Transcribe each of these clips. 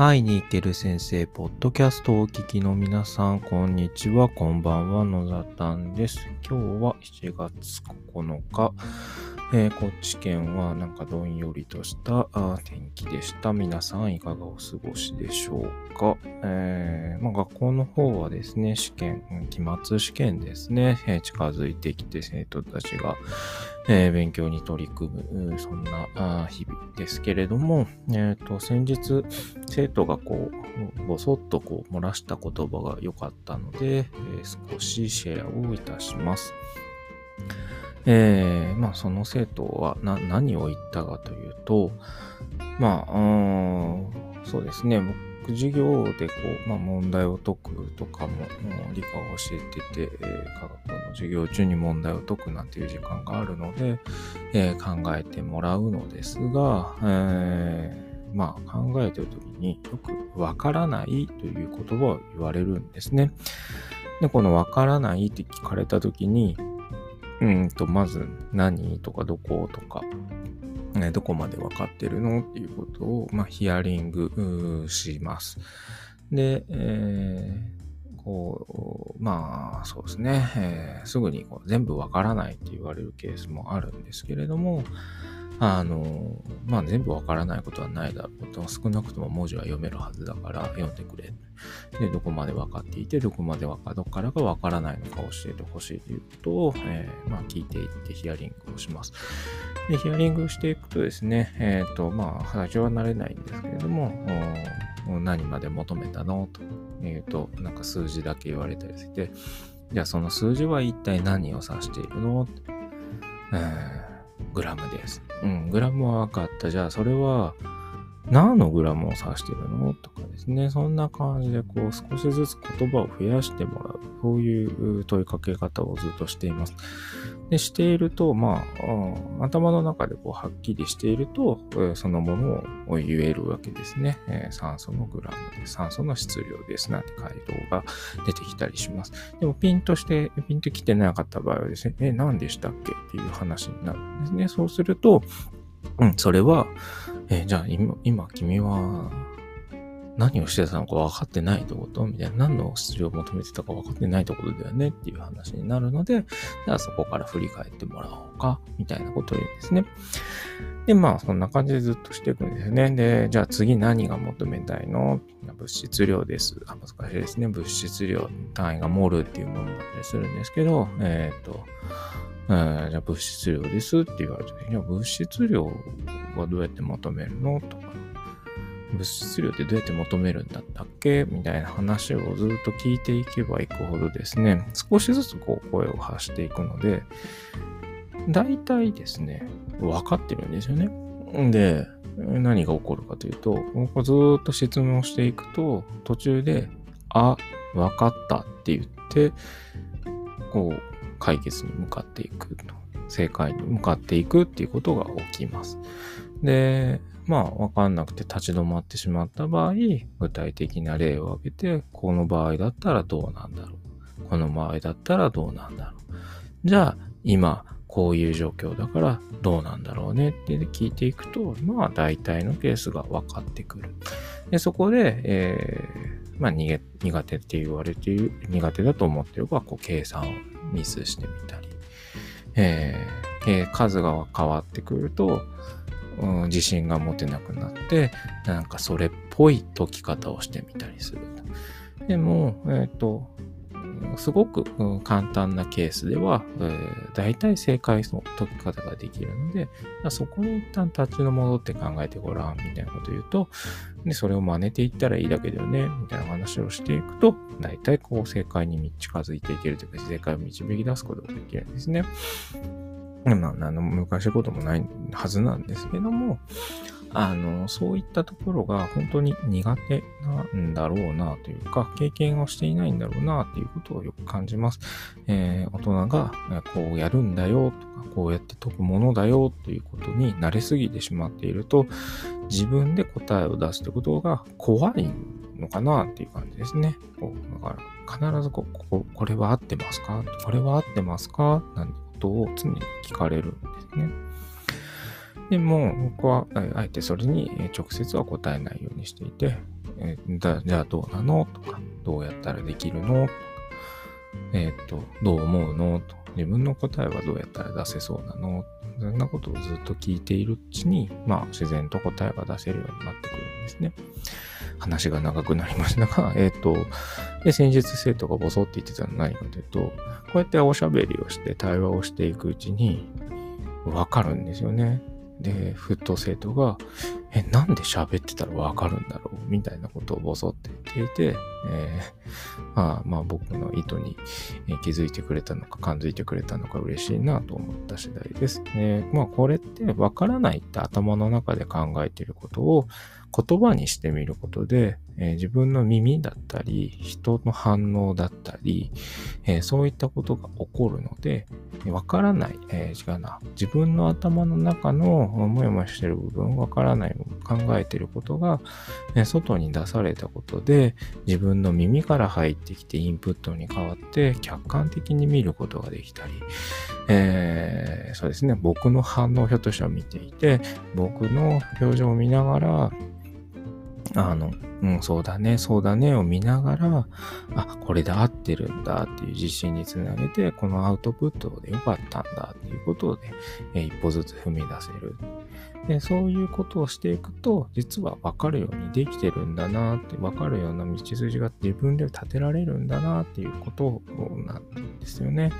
会いに行ける先生、ポッドキャストをお聞きの皆さん、こんにちは、こんばんは、野田たんです。今日は7月9日、えー、こっち県はなんかどんよりとしたあ天気でした。皆さんいかがお過ごしでしょうか、えーまあ、学校の方はですね、試験、期末試験ですね、えー、近づいてきて生徒たちが、えー、勉強に取り組む、そんな日々ですけれども、えーと、先日、生徒がこう、ぼそっとこう漏らした言葉が良かったので、えー、少しシェアをいたします。えー、まあその生徒は何を言ったかというと、まあ、そうですね、僕授業でこう、まあ、問題を解くとかも、理科を教えてて、えー、科学の授業中に問題を解くなんていう時間があるので、えー、考えてもらうのですが、えー、まあ考えてる時によくわからないという言葉を言われるんですね。で、このわからないって聞かれた時に、うんと、まず何とかどことか、ね、どこまで分かってるのっていうことを、まあ、ヒアリングします。で、えー、こう、まあ、そうですね、えー、すぐにこう全部分からないって言われるケースもあるんですけれども、あの、まあ、全部わからないことはないだろうと、少なくとも文字は読めるはずだから読んでくれ。で、どこまで分かっていて、どこまでわか、どこからがわからないのか教えてほしいということを、えー、まあ、聞いていってヒアリングをします。で、ヒアリングしていくとですね、えっ、ー、と、まあ、最初は慣れないんですけれども、何まで求めたのというと、なんか数字だけ言われたりして、じゃあその数字は一体何を指しているの、えーグラムです。うん、グラムは分かった。じゃあ、それは、何のグラムを指してるの？とかですね。そんな感じで、こう、少しずつ言葉を増やしてもらう。そういう問いかけ方をずっとしています。で、していると、まあ、頭の中でこう、はっきりしていると、そのものを言えるわけですね。えー、酸素のグラムで。酸素の質量ですなんて回答が出てきたりします。でも、ピンとして、ピンと来てなかった場合はですね、え、何でしたっけっていう話になるんですね。そうすると、うん、それは、えー、じゃあ今、今君は何をしてたのか分かってないってことみたいな。何の質量を求めてたか分かってないってことだよねっていう話になるので、じゃあそこから振り返ってもらおうか、みたいなことを言うんですね。で、まあ、そんな感じでずっとしていくんですね。で、じゃあ次何が求めたいの？物質量です。あ、難しいですね。物質量単位がモルっていうものだったりするんですけど、えっ、ー、と、じゃあ物質量ですって言われて、いや、物質量はどうやって求めるの？とか、物質量ってどうやって求めるんだったっけ？みたいな話をずっと聞いていけばいくほどですね、少しずつこう声を発していくので、大体ですね、分かってるんですよね。で、何が起こるかというと、ずっと質問していくと、途中で、あ、分かったって言って、こう、解決に向かっていくと、正解に向かっていくっていうことが起きます。で、まあ、わかんなくて立ち止まってしまった場合、具体的な例を挙げて、この場合だったらどうなんだろう。この場合だったらどうなんだろう。じゃあ、今、こういう状況だからどうなんだろうねって聞いていくと、まあ大体のケースが分かってくる。でそこで、えー、まあ苦手って言われている、苦手だと思ってれば、こう計算をミスしてみたり、えーえー、数が変わってくると、うん、自信が持てなくなって、なんかそれっぽい解き方をしてみたりする。でも、えっ、ー、と、すごく、簡単なケースでは、えー、大体正解の解き方ができるので、そこに一旦立ちの戻って考えてごらん、みたいなこと言うと、で、それを真似ていったらいいだけだよね、みたいな話をしていくと、大体こう正解に近づいていけるというか、正解を導き出すことができるんですね。まあ、あの、難しいこともないはずなんですけども、あの、そういったところが本当に苦手なんだろうなというか、経験をしていないんだろうなということをよく感じます。えー、大人がこうやるんだよとか、こうやって解くものだよということに慣れすぎてしまっていると、自分で答えを出すということが怖いのかなっていう感じですね。こうだから必ずこここれは合ってますか？これは合ってますか？なんてことを常に聞かれるんですね。でも、僕は、あえてそれに直接は答えないようにしていて、えー、じゃあどうなのとか、どうやったらできるのとか、えっ、と、どう思うのと自分の答えはどうやったら出せそうなのそんなことをずっと聞いているうちに、まあ自然と答えが出せるようになってくるんですね。話が長くなりましたが、えっ、ー、と、で、先日生徒がボソって言ってたのは何かというと、こうやっておしゃべりをして対話をしていくうちに、わかるんですよね。で、ふっと生徒が、え、なんで喋ってたらわかるんだろう？みたいなことをボソって言っていて、えー、まあ、まあ僕の意図に気づいてくれたのか感づいてくれたのか嬉しいなと思った次第です。ね。まあこれってわからないって頭の中で考えていることを言葉にしてみることで、えー、自分の耳だったり、人の反応だったり、えー、そういったことが起こるので、わからない、えー、違うな、自分の頭の中のもやもやしてる部分、わからない考えていることが、え外に出されたことで、自分分の耳から入ってきてインプットに変わって客観的に見ることができたり、えそうですね、僕の反応をひょっとしたら見ていて、僕の表情を見ながら、あの、うん、そうだね、そうだねを見ながら、あ、これで合ってるんだっていう自信につなげて、このアウトプットで良かったんだっていうことで、え一歩ずつ踏み出せる。で、そういうことをしていくと、実は分かるようにできてるんだなって、分かるような道筋が自分で立てられるんだなっていうことなんですよね。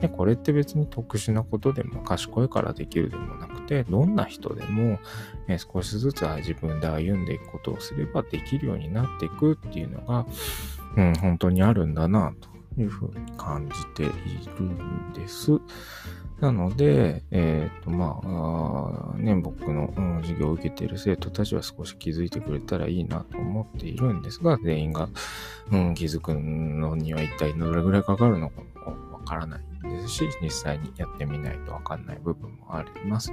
で、これって別に特殊なことでも賢いからできるでもなくて、どんな人でも、え少しずつ自分で歩んでいくことをすればできるようになっていくっていうのが、うん、本当にあるんだなというふうに感じているんです。なので、えっ、ー、と、まあ、ね、僕の、授業を受けている生徒たちは少し気づいてくれたらいいなと思っているんですが、全員が、うん、気づくのには一体どれぐらいかかるのかもわからないですし、実際にやってみないとわかんない部分もあります。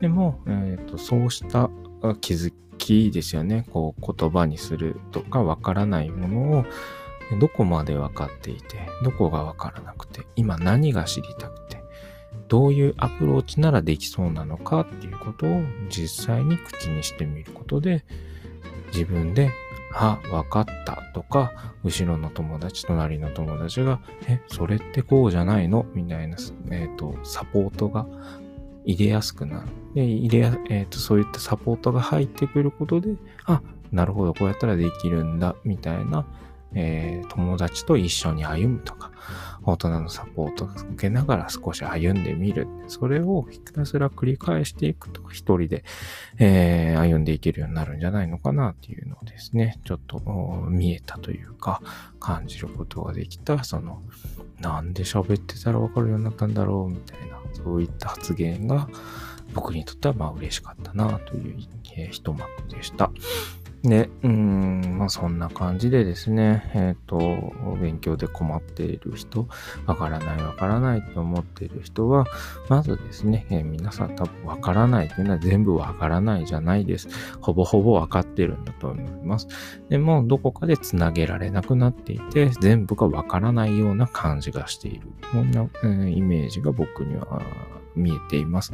でも、えっ、ー、と、そうした気づきですよね。こう、言葉にするとかわからないものを、どこまで分かっていて、どこが分からなくて、今何が知りたくて、どういうアプローチならできそうなのかっていうことを実際に口にしてみることで自分であ、わかったとか、後ろの友達、隣の友達が、え、それってこうじゃないの？みたいな、えっ、ー、と、サポートが入れやすくなる。で、入れや、えっ、ー、と、そういったサポートが入ってくることで、あ、なるほど、こうやったらできるんだ、みたいな、えー、友達と一緒に歩むとか、大人のサポートを受けながら少し歩んでみる。それをひたすら繰り返していくと、一人で、えー、歩んでいけるようになるんじゃないのかなっていうのをですね、ちょっと見えたというか、感じることができた、その、なんで喋ってたらわかるようになったんだろうみたいな、そういった発言が、僕にとってはまあ嬉しかったなという、えー、一幕でした。で、うん、まあそんな感じでですね、えっ、ー、と、勉強で困っている人、わからないわからないと思っている人は、まずですね、えー、皆さん多分わからないというのは全部わからないじゃないです。ほぼほぼわかってるんだと思います。でも、どこかで繋げられなくなっていて、全部がわからないような感じがしている。こんな、えー、イメージが僕には見えています。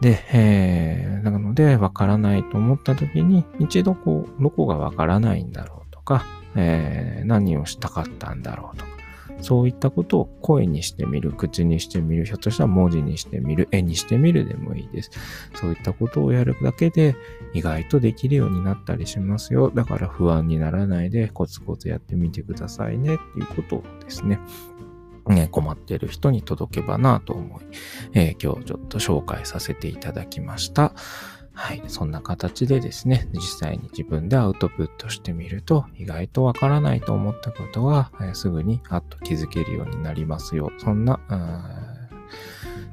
で、えー、なので、わからないと思った時に、一度こう、どこがわからないんだろうとか、えー、何をしたかったんだろうとか、そういったことを声にしてみる、口にしてみる、ひょっとしたら文字にしてみる、絵にしてみるでもいいです。そういったことをやるだけで意外とできるようになったりしますよ。だから不安にならないでコツコツやってみてくださいねっていうことですね、ね、困っている人に届けばなと思い、えー、今日ちょっと紹介させていただきました。はい。そんな形でですね、実際に自分でアウトプットしてみると、意外とわからないと思ったことは、え、すぐにあっと気づけるようになりますよ。そんな、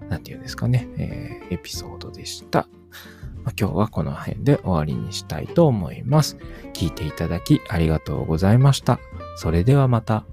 なんていうんですかね、えー、エピソードでした。今日はこの辺で終わりにしたいと思います。聞いていただきありがとうございました。それではまた。